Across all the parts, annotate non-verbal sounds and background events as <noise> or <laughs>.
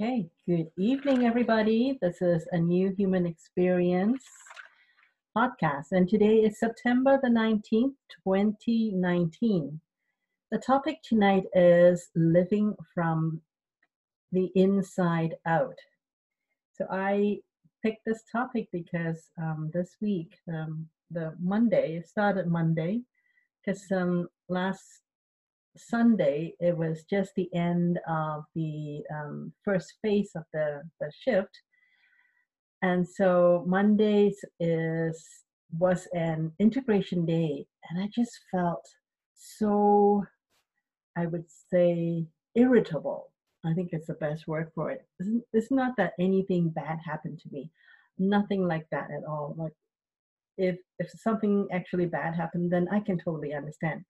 Okay, good evening, everybody. This is a new human experience podcast, and today is September the 19th, 2019. The topic tonight is living from the inside out. So I picked this topic because um, this week, um, the Monday, it started Monday, because um, last Sunday, it was just the end of the um, first phase of the, the shift. And so Mondays is was an integration day, and I just felt so, I would say, irritable. I think it's the best word for it. It's not that anything bad happened to me, nothing like that at all. Like if if something actually bad happened, then I can totally understand.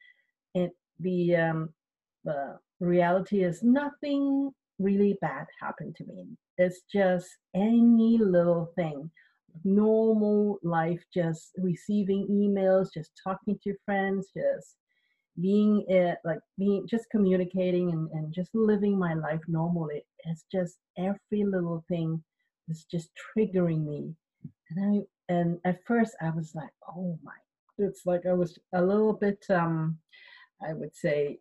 And the um, the reality is nothing really bad happened to me. It's just any little thing, normal life, just receiving emails, just talking to friends, just being it like being just communicating and, and just living my life normally. It's just every little thing is just triggering me. And I and at first I was like, oh my it's like I was a little bit um I would say,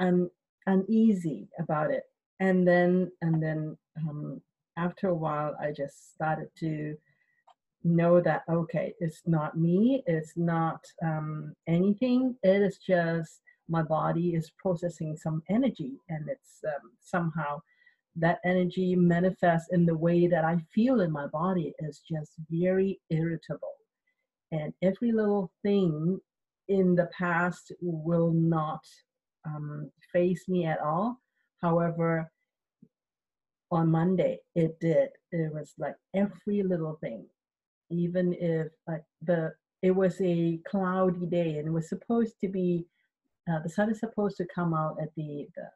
un, uneasy about it. And then, and then um, after a while, I just started to know that okay, it's not me, it's not um, anything. It is just my body is processing some energy, and it's um, somehow that energy manifests in the way that I feel in my body is just very irritable. And every little thing in the past will not um, face me at all. However, on Monday it did. It was like every little thing, even if like the it was a cloudy day and it was supposed to be uh, the sun is supposed to come out at the, the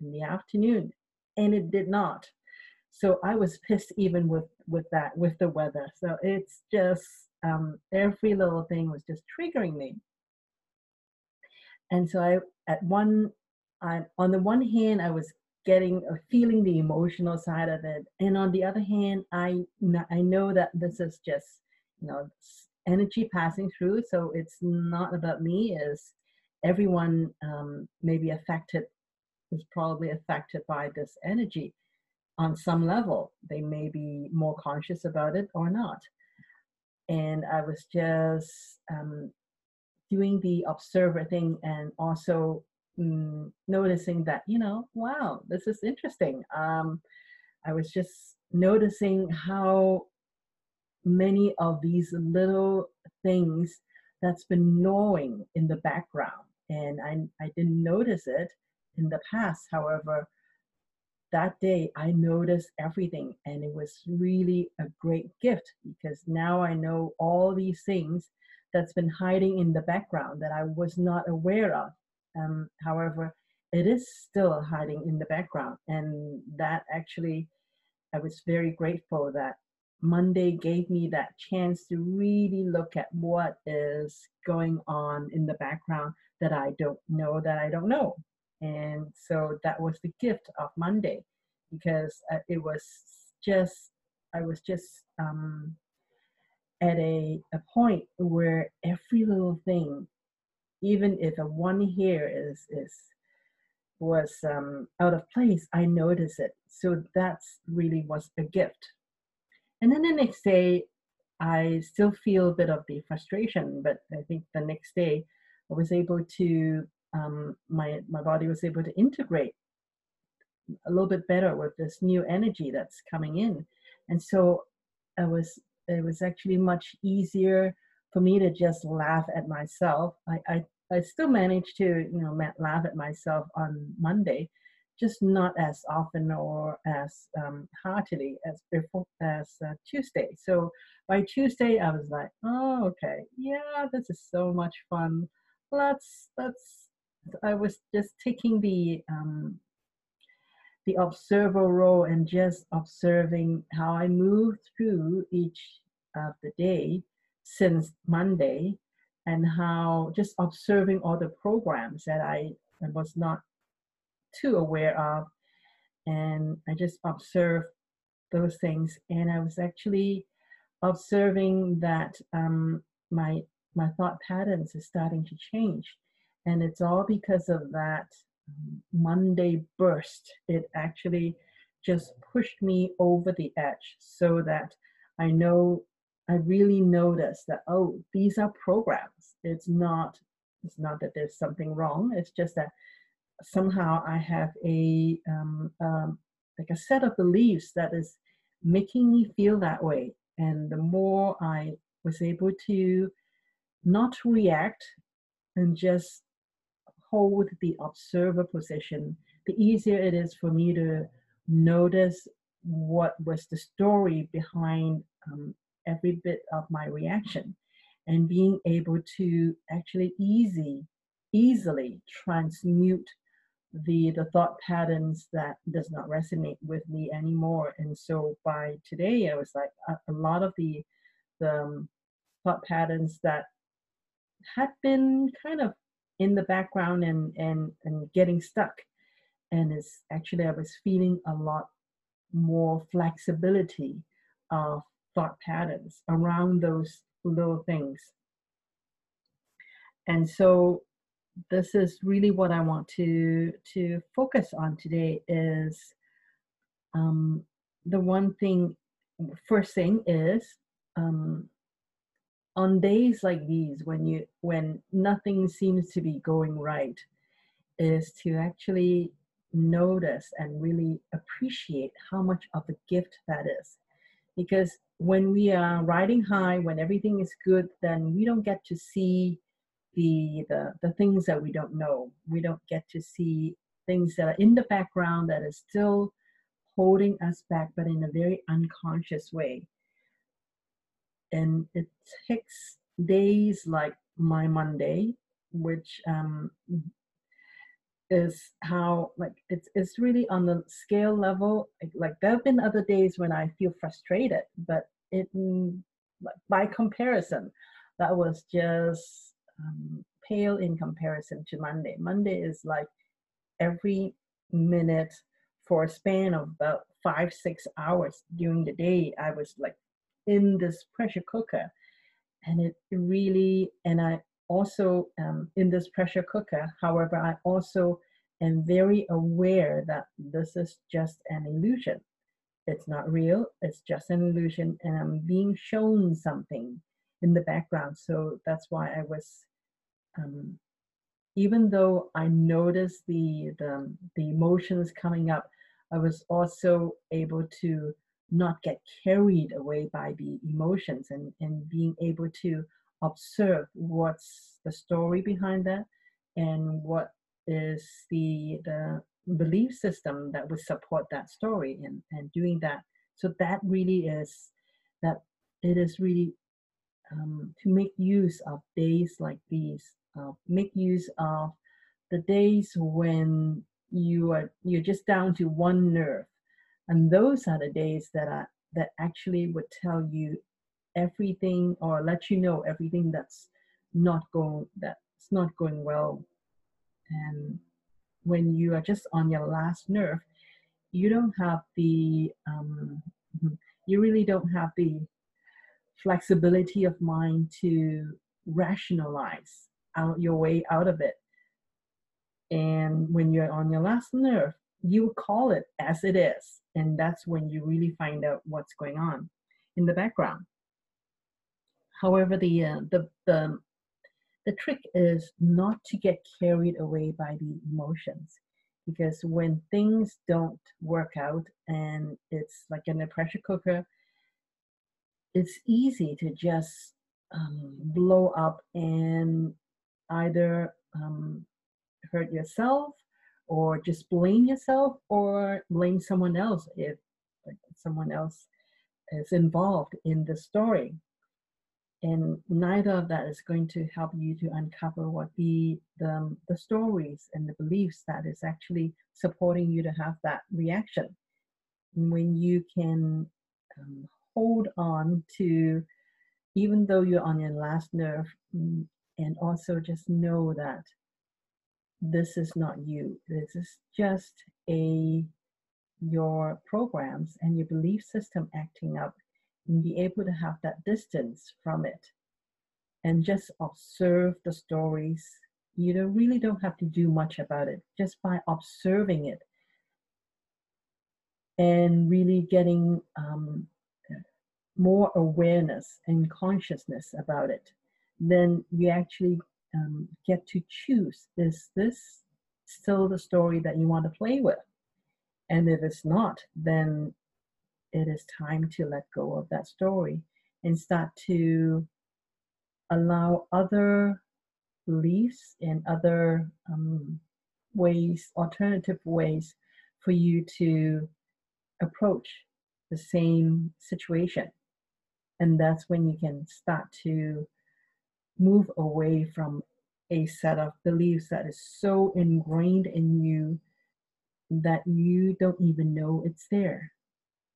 in the afternoon, and it did not. So I was pissed even with with that with the weather. So it's just um, every little thing was just triggering me and so i at one I, on the one hand i was getting uh, feeling the emotional side of it. And on the other hand i i know that this is just you know energy passing through. So it's not about me is everyone um, may be affected is probably affected by this energy on some level. They may be more conscious about it or not. And i was just um, doing the observer thing and also mm, noticing that you know wow this is interesting. Um, i was just noticing how many of these little things that's been gnawing in the background. And I, I didn't notice it in the past. However that day i noticed everything and it was really a great gift because now i know all these things that's been hiding in the background that I was not aware of. Um, however, it is still hiding in the background. And that actually, I was very grateful that Monday gave me that chance to really look at what is going on in the background that I don't know that I don't know. And so that was the gift of Monday because uh, it was just, I was just um, at a, a point where every little thing, even if a one hair is is was um, out of place, I notice it. So that's really was a gift. And then the next day, I still feel a bit of the frustration, but I think the next day I was able to um, my my body was able to integrate a little bit better with this new energy that's coming in, and so I was it was actually much easier for me to just laugh at myself. I, I, I still managed to, you know, laugh at myself on Monday, just not as often or as um, heartily as before as uh, Tuesday. So by Tuesday, I was like, oh, okay, yeah, this is so much fun. Let's let's. I was just taking the um, the observer role and just observing how I move through each of the day since Monday and how just observing all the programs that I was not too aware of and I just observed those things. And I was actually observing that um, my my thought patterns is starting to change, and it's all because of that Monday burst. It actually just pushed me over the edge, so that I know I really noticed that oh, these are programs. It's not it's not that there's something wrong. It's just that somehow I have a um, um, like a set of beliefs that is making me feel that way. And the more I was able to not react and just hold the observer position, the easier it is for me to notice what was the story behind um, every bit of my reaction. And being able to actually easy easily transmute the the thought patterns that does not resonate with me anymore. And so by today i was like a, a lot of the the um, thought patterns that had been kind of in the background and and and getting stuck. And it's actually i was feeling a lot more flexibility of thought patterns around those little things. And so this is really what I want to to focus on today is um, the one thing first thing is um, on days like these when you when nothing seems to be going right is to actually notice and really appreciate how much of a gift that is because when we are riding high when everything is good then we don't get to see the, the the things that we don't know. We don't get to see things that are in the background that is still holding us back, but in a very unconscious way. And it takes days like my Monday, which um, is how like it's it's really on the scale level. Like, like there have been other days when I feel frustrated, but it like by comparison, that was just um, pale in comparison to Monday. Monday is like every minute for a span of about five, six hours during the day, I was like in this pressure cooker. And it really, and I also um, in this pressure cooker, however, I also am very aware that this is just an illusion. It's not real, it's just an illusion, and I'm being shown something in the background. So that's why I was, um, even though I noticed the, the the emotions coming up, I was also able to not get carried away by the emotions and, and being able to observe what's the story behind that and what is the the belief system that would support that story and, and doing that. So that really is that it is really um, to make use of days like these, uh, make use of the days when you are you're just down to one nerve, and those are the days that are that actually would tell you everything or let you know everything that's not going that's not going well and when you are just on your last nerve you don't have the um, <laughs> you really don't have the flexibility of mind to rationalize out your way out of it. And when you're on your last nerve, you call it as it is. And that's when you really find out what's going on in the background. However, the, uh, the, the, the trick is not to get carried away by the emotions because when things don't work out and it's like in a pressure cooker it's easy to just um, blow up and either um, hurt yourself or just blame yourself or blame someone else if someone else is involved in the story. And neither of that is going to help you to uncover what the, the the stories and the beliefs that is actually supporting you to have that reaction. When you can um, hold on to, even though you're on your last nerve, mm, and also just know that this is not you. This is just a your programs and your belief system acting up and be able to have that distance from it and just observe the stories. You don't, really don't have to do much about it, just by observing it and really getting um, more awareness and consciousness about it, then you actually um, get to choose is this still the story that you want to play with? And if it's not, then it is time to let go of that story and start to allow other beliefs and other um, ways, alternative ways for you to approach the same situation. And that's when you can start to move away from a set of beliefs that is so ingrained in you that you don't even know it's there.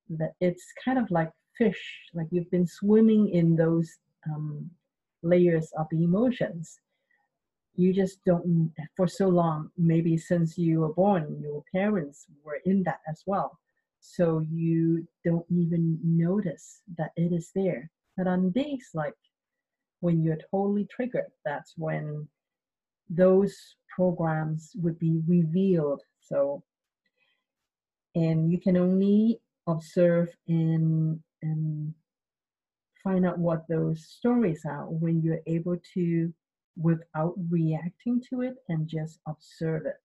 That it's kind of like fish, like you've been swimming in those um, layers of emotions. You just don't, for so long, maybe since you were born, your parents were in that as well. So you don't even notice that it is there. But on days like when you're totally triggered, that's when those programs would be revealed. So, and you can only observe and, and find out what those stories are when you're able to, without reacting to it, and just observe it.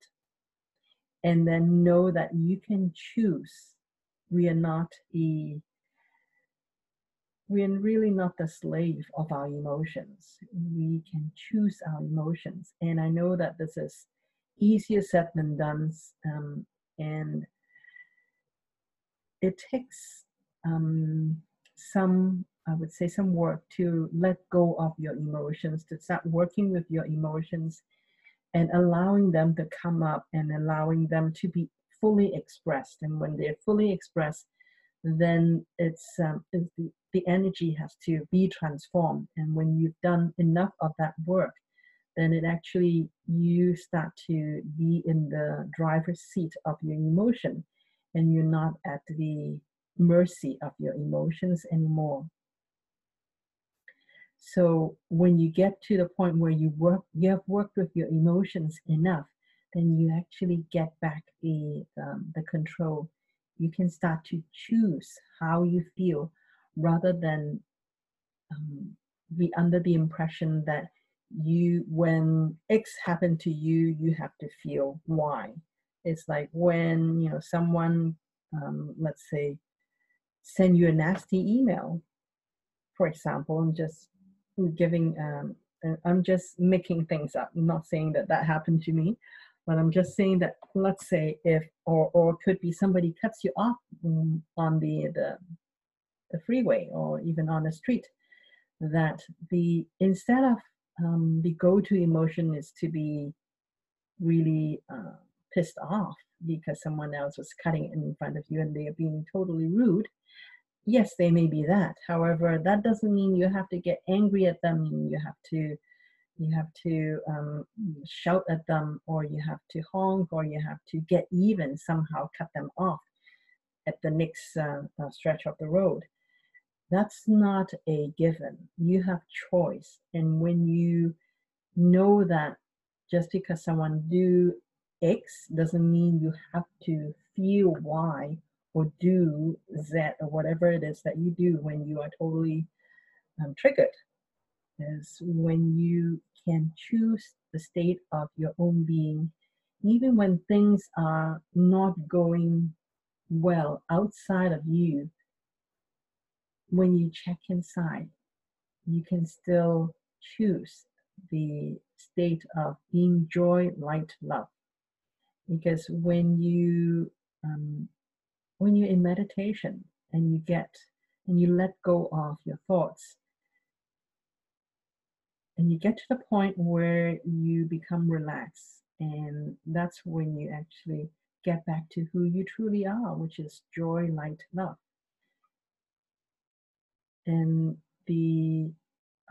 And then know that you can choose. We are not a we're really not the slave of our emotions. We can choose our emotions. And I know that this is easier said than done. Um, and it takes um, some, I would say, some work to let go of your emotions, to start working with your emotions and allowing them to come up and allowing them to be fully expressed. And when they're fully expressed, then it's, um, it's the, the energy has to be transformed. And when you've done enough of that work, then it actually you start to be in the driver's seat of your emotion and you're not at the mercy of your emotions anymore. So when you get to the point where you work, you have worked with your emotions enough, then you actually get back the um, the control you can start to choose how you feel rather than um, be under the impression that you when x happened to you you have to feel y. It's like when you know someone um, let's say send you a nasty email for example i'm just giving um, i'm just making things up. I'm not saying that that happened to me but I'm just saying that let's say if or or could be somebody cuts you off on the the the freeway or even on a street, that the instead of um, the go-to emotion is to be really uh, pissed off because someone else was cutting in front of you and they are being totally rude. Yes, they may be that. However, that doesn't mean you have to get angry at them. You have to you have to um, shout at them or you have to honk or you have to get even somehow cut them off at the next uh, uh, stretch of the road that's not a given you have choice and when you know that just because someone do x doesn't mean you have to feel y or do z or whatever it is that you do when you are totally um, triggered is when you can choose the state of your own being, even when things are not going well outside of you. When you check inside, you can still choose the state of being joy, light, love. Because when you um, when you're in meditation and you get and you let go of your thoughts and you get to the point where you become relaxed and that's when you actually get back to who you truly are which is joy light love and the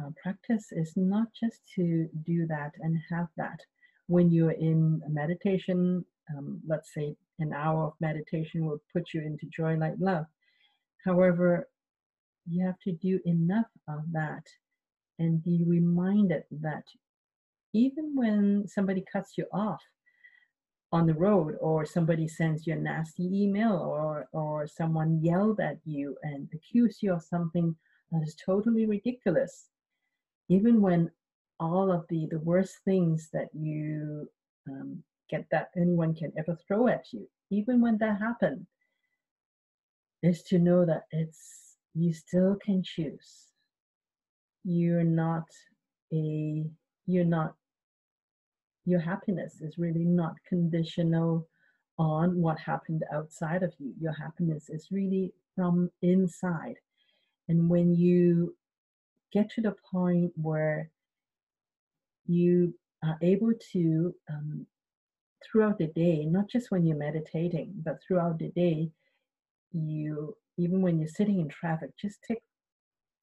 uh, practice is not just to do that and have that when you're in meditation um, let's say an hour of meditation will put you into joy like love. However, you have to do enough of that and be reminded that even when somebody cuts you off on the road or somebody sends you a nasty email or or someone yelled at you and accused you of something that is totally ridiculous. Even when all of the the worst things that you um, get that anyone can ever throw at you even when that happened is to know that it's you still can choose. You're not a you're not your happiness is really not conditional on what happened outside of you. Your happiness is really from inside. And when you get to the point where you are able to, um, throughout the day, not just when you're meditating, but throughout the day, you, even when you're sitting in traffic, just take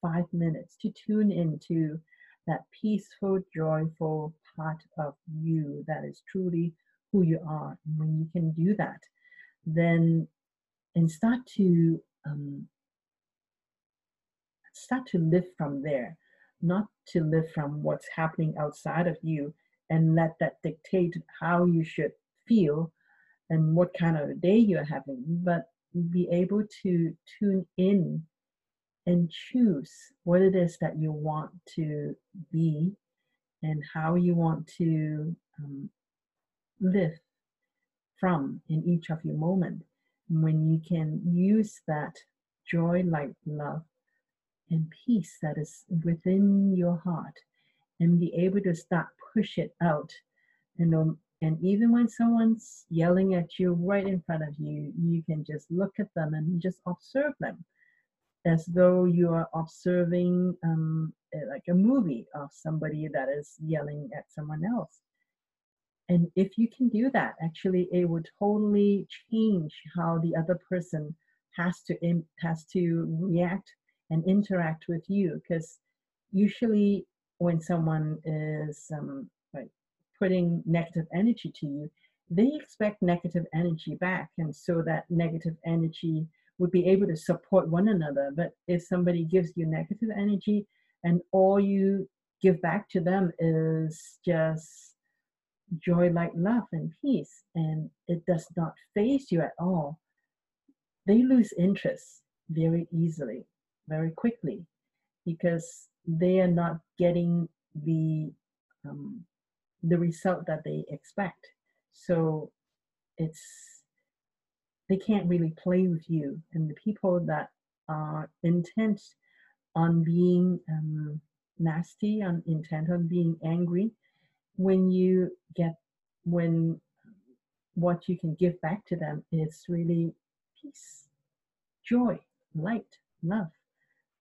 five minutes to tune into that peaceful, joyful part of you that is truly who you are. And when you can do that, then and start to um, start to live from there, not to live from what's happening outside of you and let that dictate how you should feel and what kind of a day you're having, but be able to tune in and choose what it is that you want to be and how you want to um, live from in each of your moment. When you can use that joy, light, love, and peace that is within your heart and be able to start push it out and um, and even when someone's yelling at you right in front of you you can just look at them and just observe them as though you are observing um, like a movie of somebody that is yelling at someone else. And if you can do that, actually, it would totally change how the other person has to in, has to react and interact with you. Because usually, when someone is um, like putting negative energy to you, they expect negative energy back, and so that negative energy would be able to support one another. But if somebody gives you negative energy and all you give back to them is just joy, light, love, and peace, and it does not faze you at all, they lose interest very easily, very quickly, because they are not getting the um, the result that they expect. So it's they can't really play with you. And the people that are intent on being um, nasty, on intent on being angry, when you get when what you can give back to them is really peace, joy, light, love,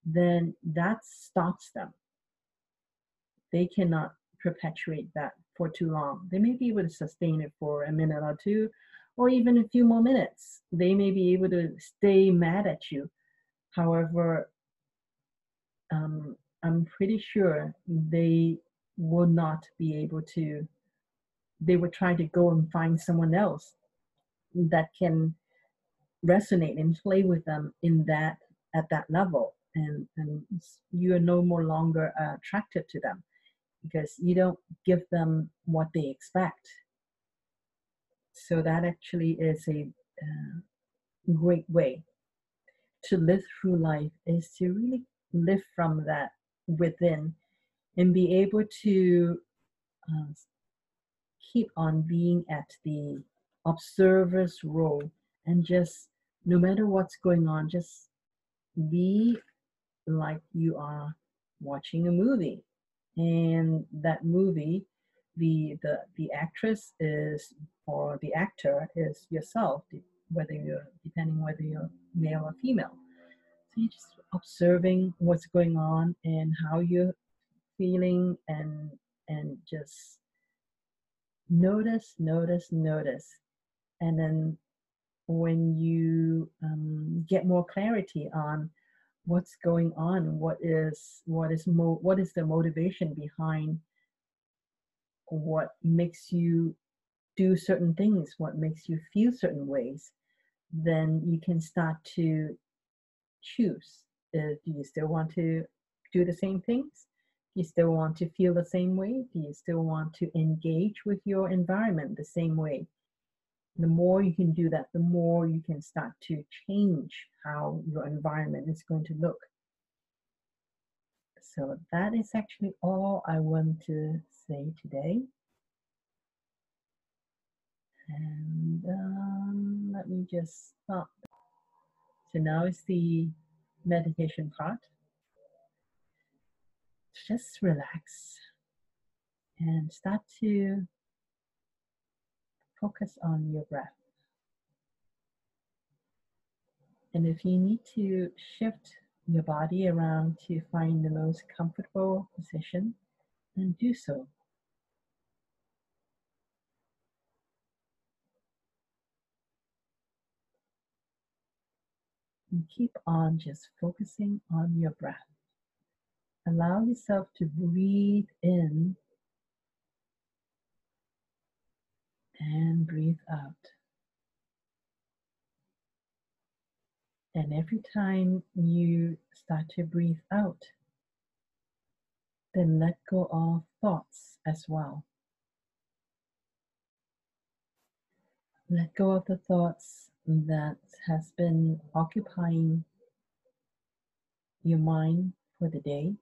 then that stops them. They cannot perpetuate that for too long. They may be able to sustain it for a minute or two, or even a few more minutes. They may be able to stay mad at you. However, um, I'm pretty sure they will not be able to, they will try to go and find someone else that can resonate and play with them in that at that level and and you are no more longer uh, attracted to them because you don't give them what they expect so that actually is a uh, great way to live through life is to really live from that within and be able to uh, keep on being at the observer's role and just no matter what's going on just be like you are watching a movie. And that movie the the the actress is or the actor is yourself, whether you're depending whether you're male or female. So you're just observing what's going on and how you're feeling and and just notice, notice, notice, and then when you um, get more clarity on what's going on, what is what is mo- what is the motivation behind what makes you do certain things, what makes you feel certain ways, then you can start to choose. Uh, do you still want to do the same things? Do you still want to feel the same way? Do you still want to engage with your environment the same way? The more you can do that, the more you can start to change how your environment is going to look. So that is actually all I want to say today. And um, let me just stop. So now is the meditation part. Just relax and start to focus on your breath. And if you need to shift your body around to find the most comfortable position, then do so. And keep on just focusing on your breath. Allow yourself to breathe in and breathe out. And every time you start to breathe out, then let go of thoughts as well. Let go of the thoughts that has been occupying your mind for the day.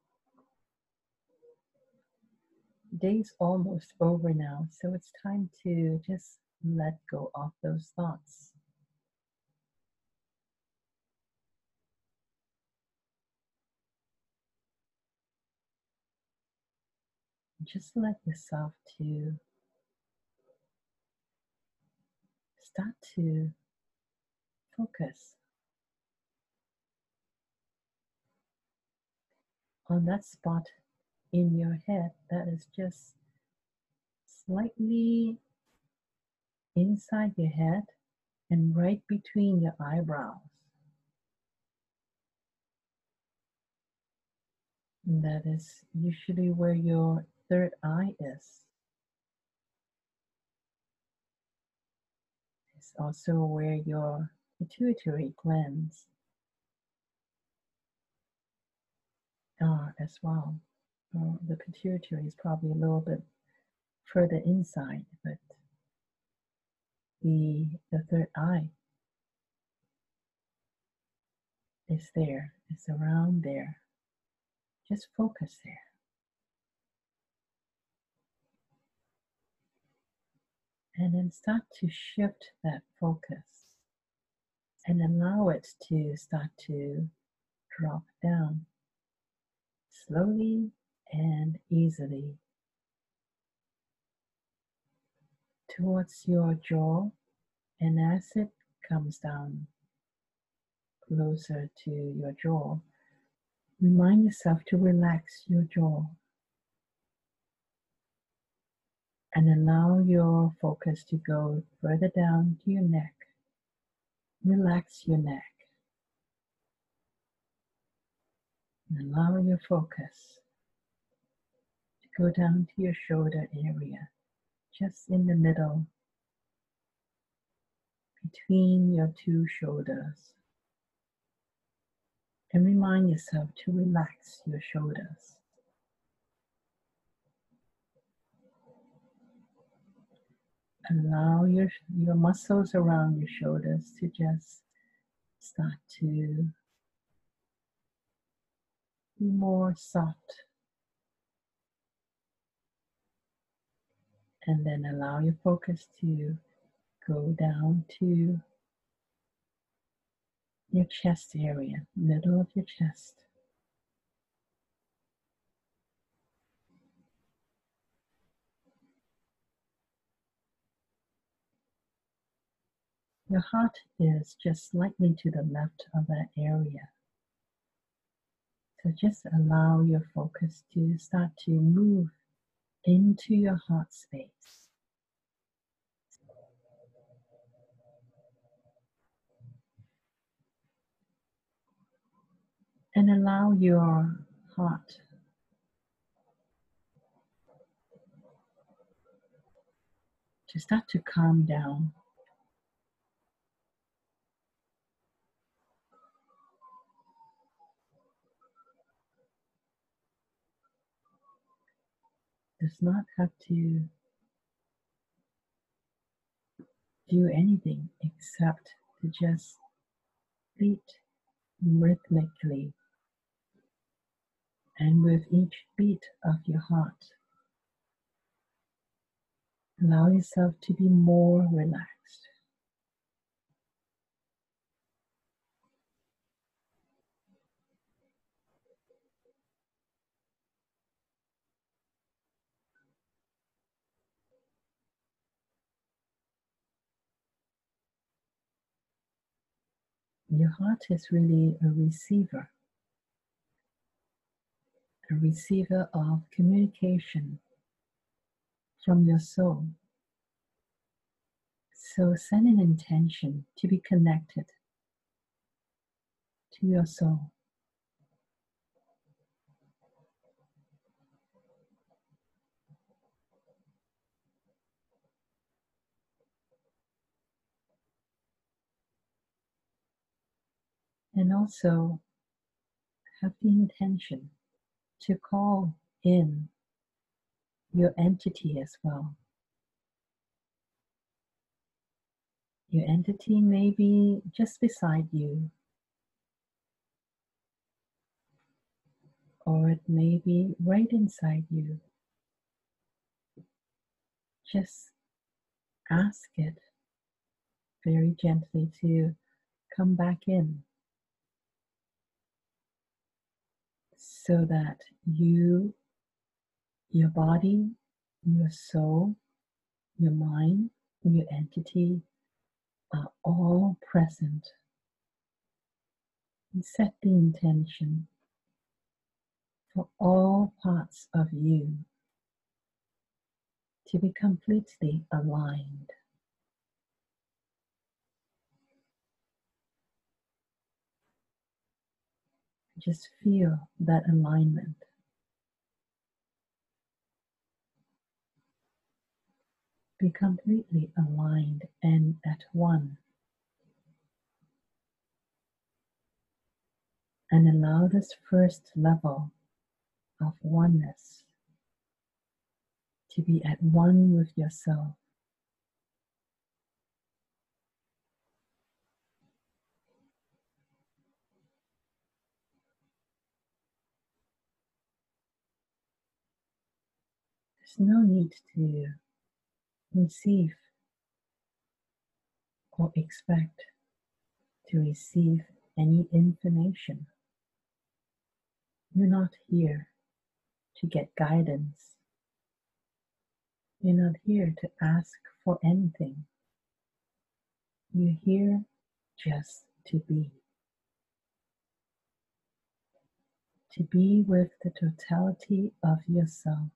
Day's almost over now, so it's time to just let go of those thoughts. Just let yourself to start to focus on that spot in your head that is just slightly inside your head and right between your eyebrows. And that is usually where your third eye is. It's also where your pituitary glands are ah, as well. Well, the pituitary is probably a little bit further inside, but the, the third eye is there, it's around there. Just focus there. And then start to shift that focus and allow it to start to drop down slowly and easily towards your jaw. And as it comes down closer to your jaw, remind yourself to relax your jaw and allow your focus to go further down to your neck. Relax your neck. And allow your focus to go down to your shoulder area, just in the middle, between your two shoulders. And remind yourself to relax your shoulders. Allow your, your muscles around your shoulders to just start to be more soft. And then allow your focus to go down to your chest area, middle of your chest. Your heart is just slightly to the left of that area. So just allow your focus to start to move into your heart space. And allow your heart to start to calm down. Does not have to do anything except to just beat rhythmically and with each beat of your heart, allow yourself to be more relaxed. Your heart is really a receiver, a receiver of communication from your soul. So send an intention to be connected to your soul. And also have the intention to call in your entity as well. Your entity may be just beside you, or it may be right inside you. Just ask it very gently to come back in so that you, your body, your soul, your mind, your entity are all present. And set the intention for all parts of you to be completely aligned. Just feel that alignment. Be completely aligned and at one. And allow this first level of oneness to be at one with yourself. No need to receive or expect to receive any information. You're not here to get guidance. You're not here to ask for anything. You're here just to be. To be with the totality of yourself.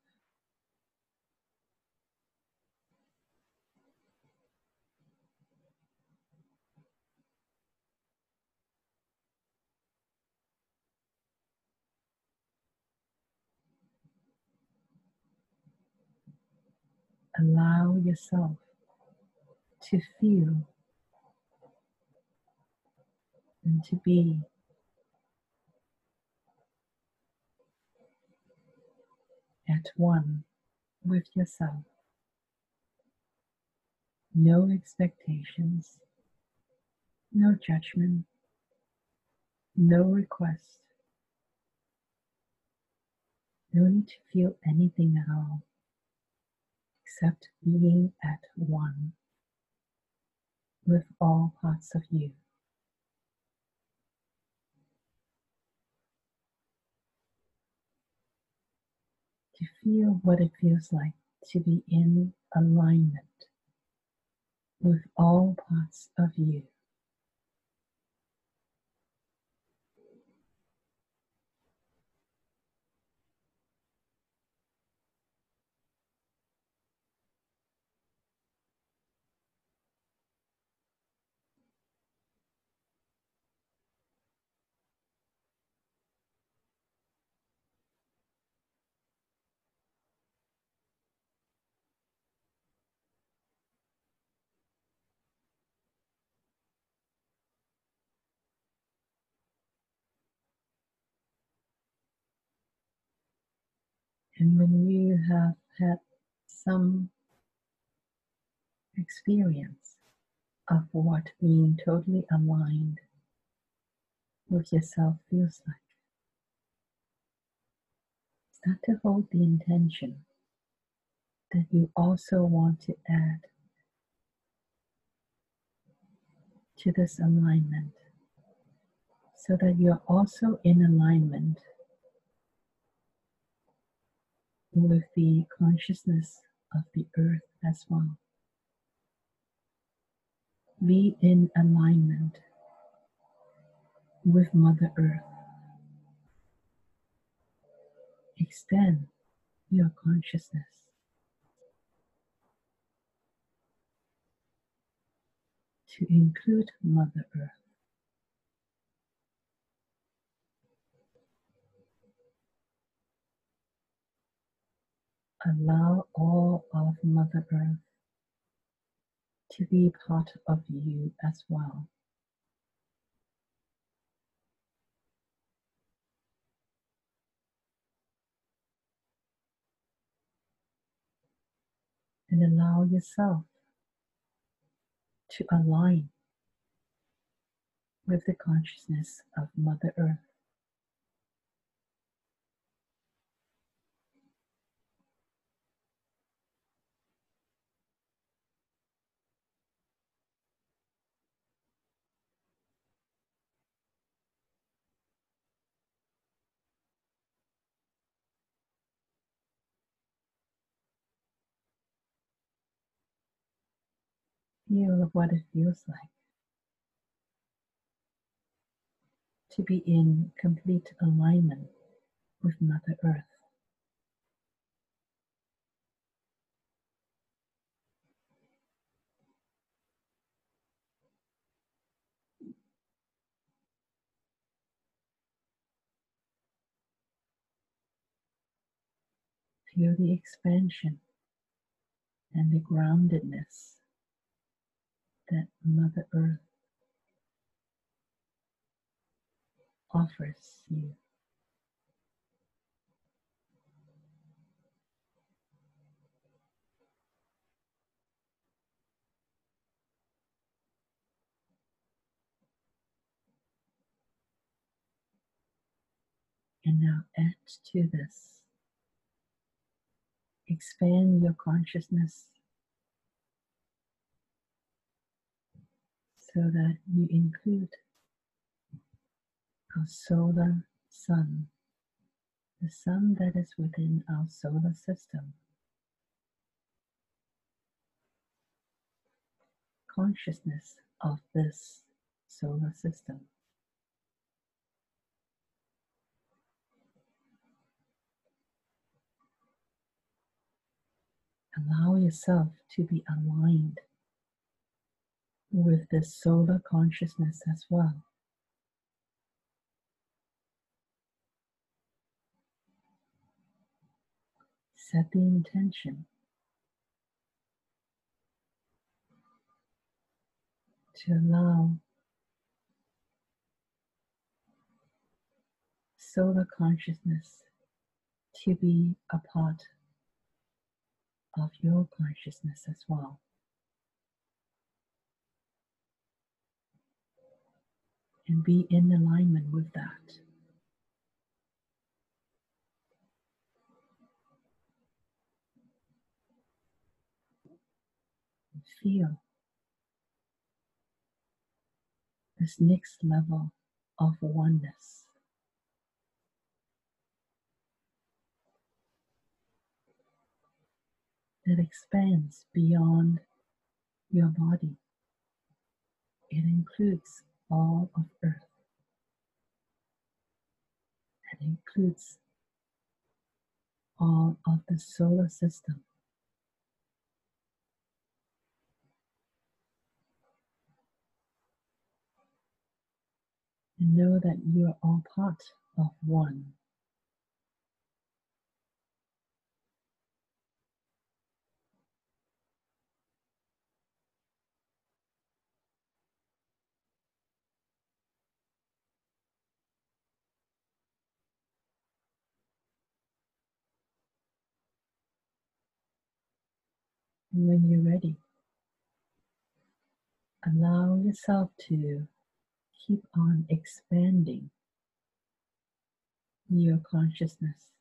Allow yourself to feel and to be at one with yourself. No expectations, no judgment, no request. No need to feel anything at all except being at one with all parts of you. To feel what it feels like to be in alignment with all parts of you. And when you have had some experience of what being totally aligned with yourself feels like, start to hold the intention that you also want to add to this alignment so that you're also in alignment with the consciousness of the earth as well. Be in alignment with Mother Earth. Extend your consciousness to include Mother Earth. Allow all of Mother Earth to be part of you as well. And allow yourself to align with the consciousness of Mother Earth. Feel of what it feels like to be in complete alignment with Mother Earth. Feel the expansion and the groundedness that Mother Earth offers you. And now add to this. Expand your consciousness so that you include our solar sun, the sun that is within our solar system. Consciousness of this solar system. Allow yourself to be aligned with the solar consciousness as well. Set the intention to allow solar consciousness to be a part of your consciousness as well. And be in alignment with that. Feel this next level of oneness. that expands beyond your body. It includes all of Earth. It includes all of the solar system. And know that you are all part of one. And when you're ready, allow yourself to keep on expanding your consciousness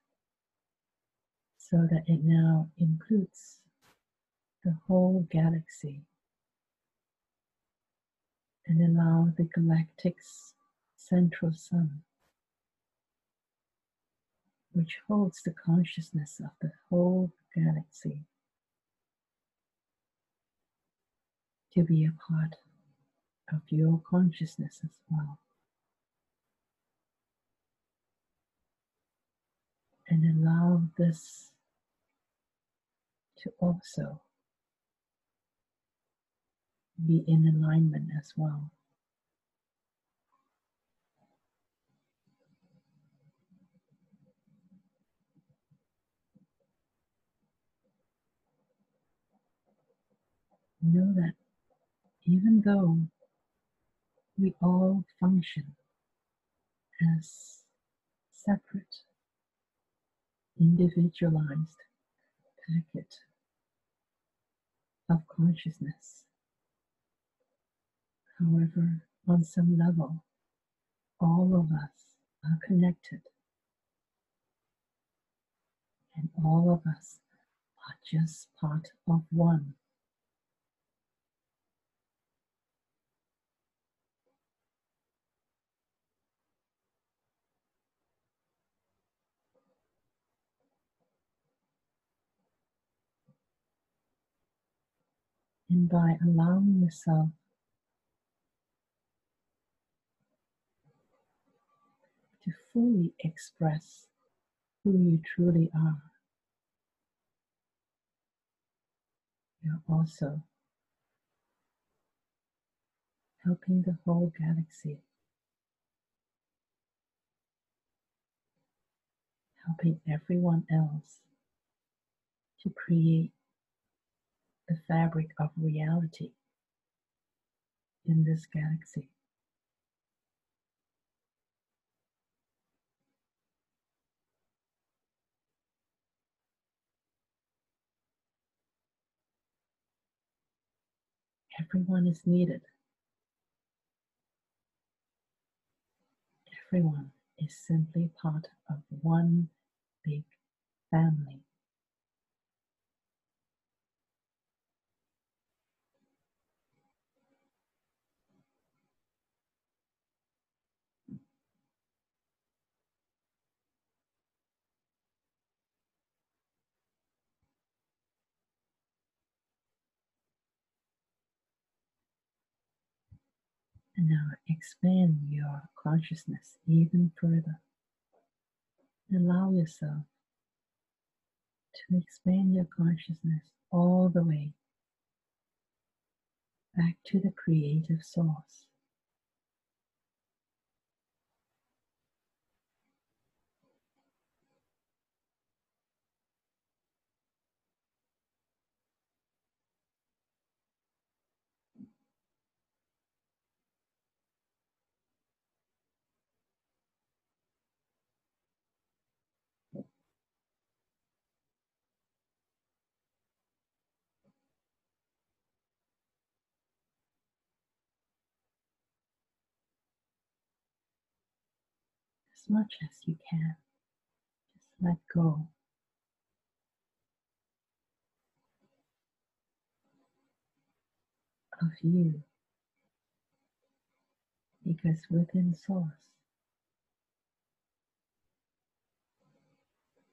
so that it now includes the whole galaxy. And allow the galactic's central sun, which holds the consciousness of the whole galaxy, to be a part of your consciousness as well. And allow this to also be in alignment as well. Know that even though we all function as separate, individualized packet of consciousness. However, on some level, all of us are connected, and all of us are just part of one. And by allowing yourself to fully express who you truly are, you're also helping the whole galaxy, helping everyone else to create the fabric of reality in this galaxy. Everyone is needed. Everyone is simply part of one big family. And now expand your consciousness even further. Allow yourself to expand your consciousness all the way back to the creative source. As much as you can. Just let go. Of you, because within Source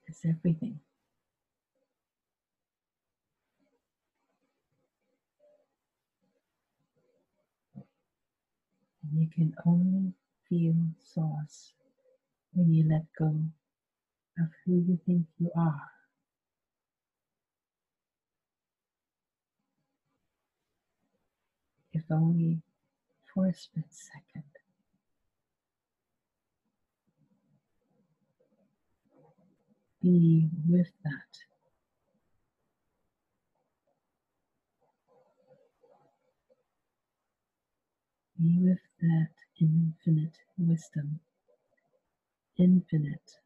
is everything. And you can only feel Source when you let go of who you think you are. If only for a split second. Be with that. Be with that infinite wisdom infinite,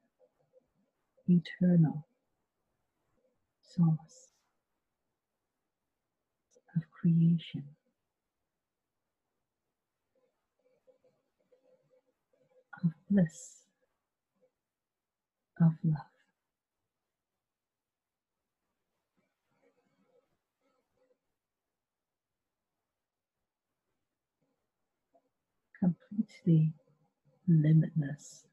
eternal source. of creation. Of bliss, of love. Completely limitless.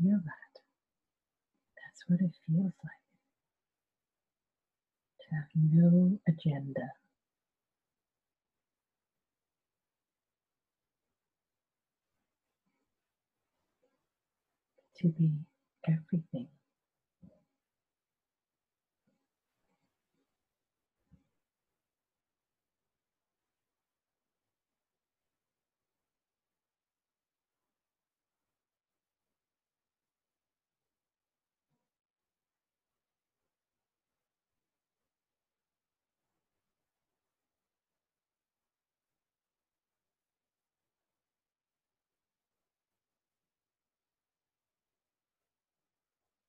Feel that. That's what it feels like to have no agenda. To be everything.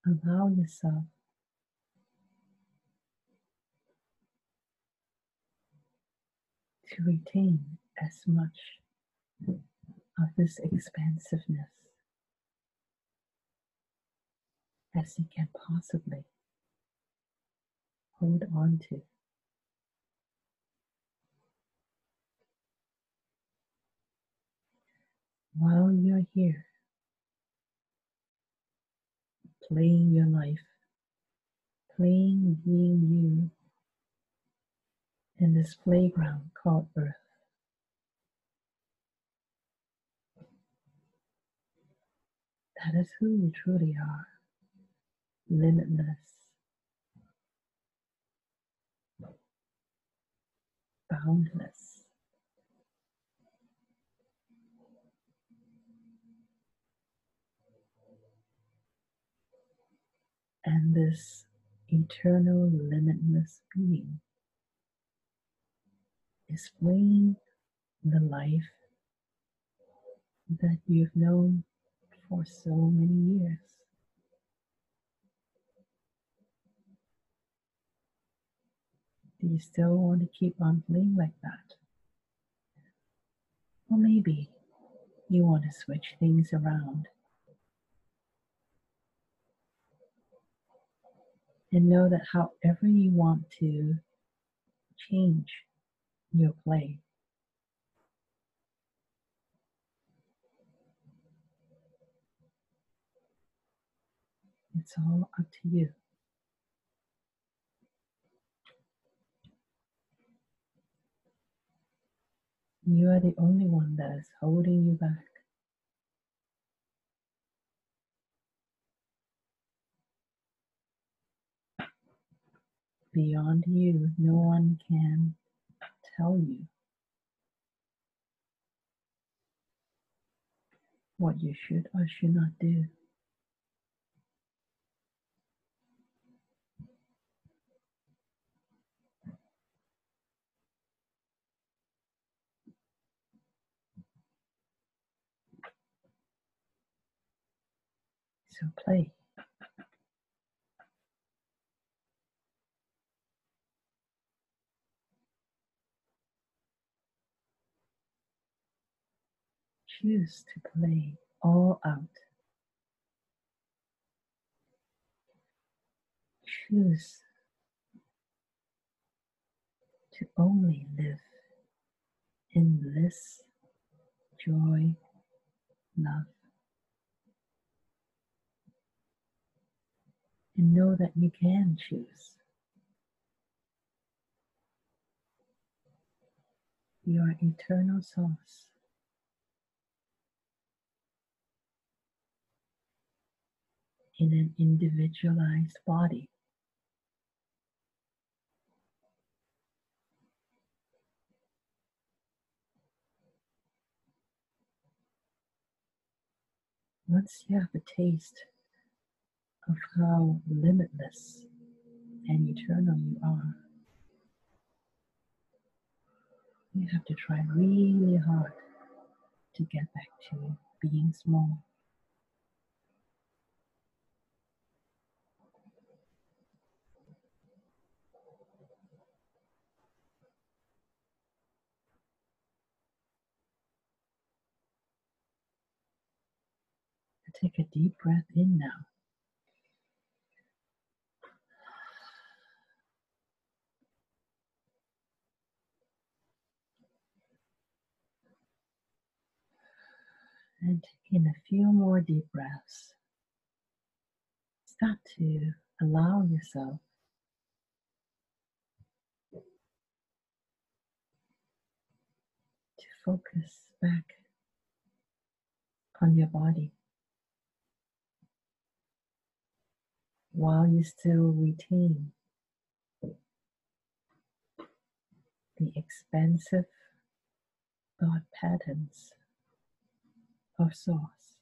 Allow yourself to retain as much of this expansiveness as you can possibly hold on to. While you're here, playing your life, playing being you in this playground called Earth. That is who you truly are limitless, boundless. And this eternal, limitless being is playing the life that you've known for so many years. Do you still want to keep on playing like that? Or maybe you want to switch things around and know that however you want to change your play, it's all up to you. You are the only one that is holding you back. Beyond you, no one can tell you what you should or should not do. So play. Choose to play all out. Choose to only live in this joy, love. And know that you can choose. Your eternal source. In an individualized body. once you have a taste of how limitless and eternal you are, you have to try really hard to get back to being small. Take a deep breath in now. And take in a few more deep breaths. Start to allow yourself to focus back on your body. While you still retain the expansive thought patterns of Source.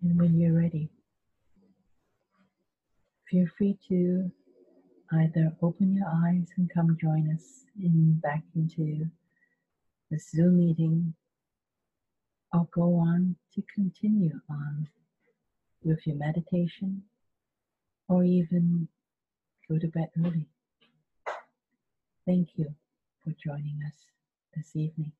And when you're ready, feel free to either open your eyes and come join us in back into the Zoom meeting I'll go on to continue on with your meditation or even go to bed early. Thank you for joining us this evening.